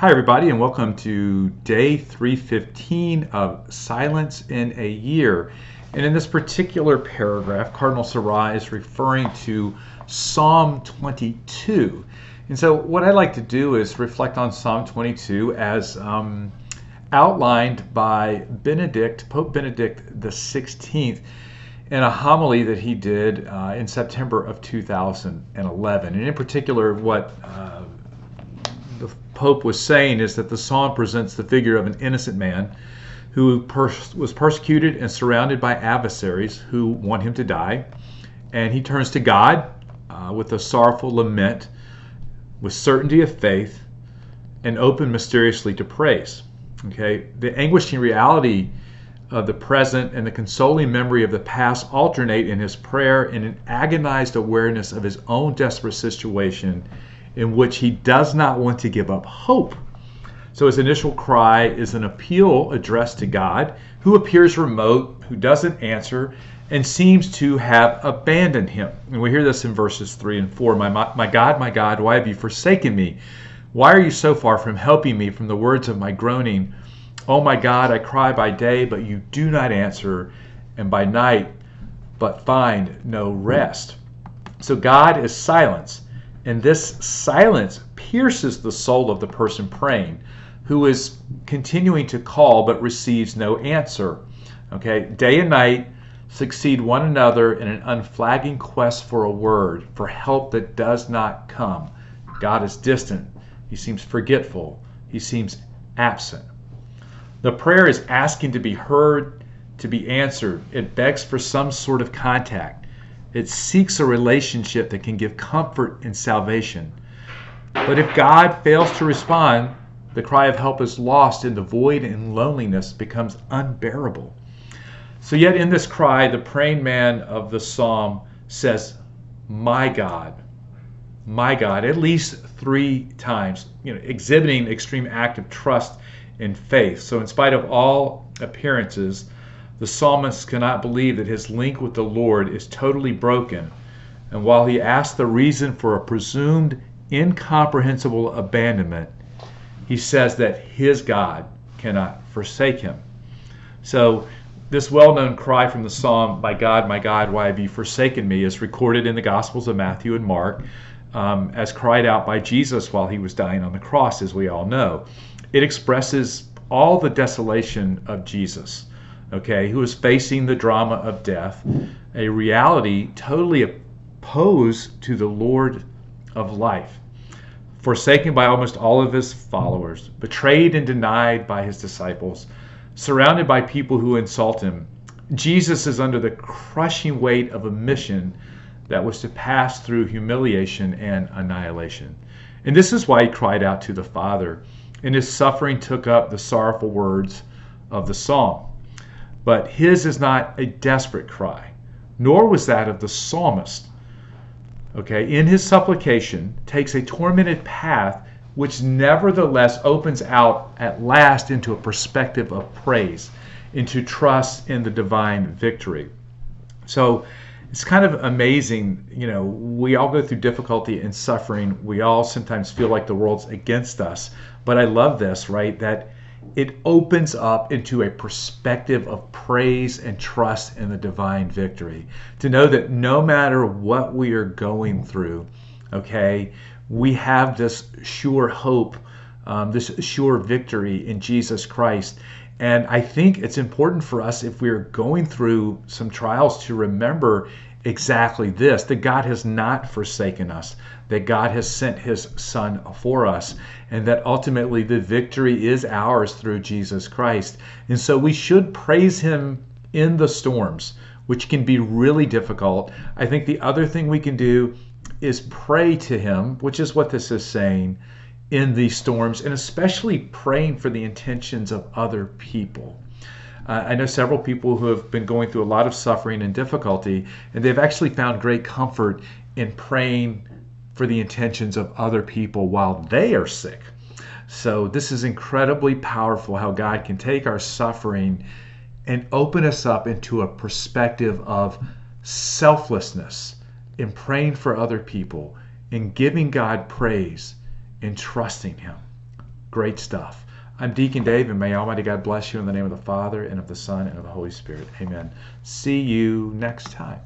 Hi, everybody, and welcome to day 315 of Silence in a Year. And in this particular paragraph, Cardinal Sarah is referring to Psalm 22. And so, what I'd like to do is reflect on Psalm 22 as um, outlined by Benedict, Pope Benedict the 16th, in a homily that he did uh, in September of 2011. And in particular, what uh, Pope was saying is that the psalm presents the figure of an innocent man who pers- was persecuted and surrounded by adversaries who want him to die. And he turns to God uh, with a sorrowful lament, with certainty of faith, and open mysteriously to praise. Okay, the anguishing reality of the present and the consoling memory of the past alternate in his prayer in an agonized awareness of his own desperate situation in which he does not want to give up hope. So his initial cry is an appeal addressed to God, who appears remote, who doesn't answer, and seems to have abandoned him. And we hear this in verses 3 and 4 My, my God, my God, why have you forsaken me? Why are you so far from helping me from the words of my groaning? Oh my God, I cry by day, but you do not answer, and by night, but find no rest. So God is silence and this silence pierces the soul of the person praying who is continuing to call but receives no answer. Okay, day and night succeed one another in an unflagging quest for a word, for help that does not come. God is distant. He seems forgetful. He seems absent. The prayer is asking to be heard, to be answered. It begs for some sort of contact. It seeks a relationship that can give comfort and salvation. But if God fails to respond, the cry of help is lost and the void and loneliness becomes unbearable. So, yet in this cry, the praying man of the psalm says, My God, my God, at least three times, you know, exhibiting extreme act of trust and faith. So, in spite of all appearances, the psalmist cannot believe that his link with the Lord is totally broken. And while he asks the reason for a presumed incomprehensible abandonment, he says that his God cannot forsake him. So, this well known cry from the psalm, My God, my God, why have you forsaken me, is recorded in the Gospels of Matthew and Mark um, as cried out by Jesus while he was dying on the cross, as we all know. It expresses all the desolation of Jesus okay, who is facing the drama of death, a reality totally opposed to the Lord of life, forsaken by almost all of his followers, betrayed and denied by his disciples, surrounded by people who insult him. Jesus is under the crushing weight of a mission that was to pass through humiliation and annihilation. And this is why he cried out to the Father, and his suffering took up the sorrowful words of the psalm. But his is not a desperate cry, nor was that of the psalmist. Okay, in his supplication takes a tormented path which nevertheless opens out at last into a perspective of praise, into trust in the divine victory. So it's kind of amazing, you know, we all go through difficulty and suffering. We all sometimes feel like the world's against us. But I love this, right? That it opens up into a perspective of praise and trust in the divine victory. To know that no matter what we are going through, okay, we have this sure hope, um, this sure victory in Jesus Christ. And I think it's important for us, if we're going through some trials, to remember exactly this that God has not forsaken us, that God has sent his Son for us, and that ultimately the victory is ours through Jesus Christ. And so we should praise him in the storms, which can be really difficult. I think the other thing we can do is pray to him, which is what this is saying in these storms, and especially praying for the intentions of other people. Uh, I know several people who have been going through a lot of suffering and difficulty, and they've actually found great comfort in praying for the intentions of other people while they are sick. So, this is incredibly powerful how God can take our suffering and open us up into a perspective of selflessness in praying for other people, in giving God praise, in trusting Him. Great stuff. I'm Deacon Dave, and may Almighty God bless you in the name of the Father, and of the Son, and of the Holy Spirit. Amen. See you next time.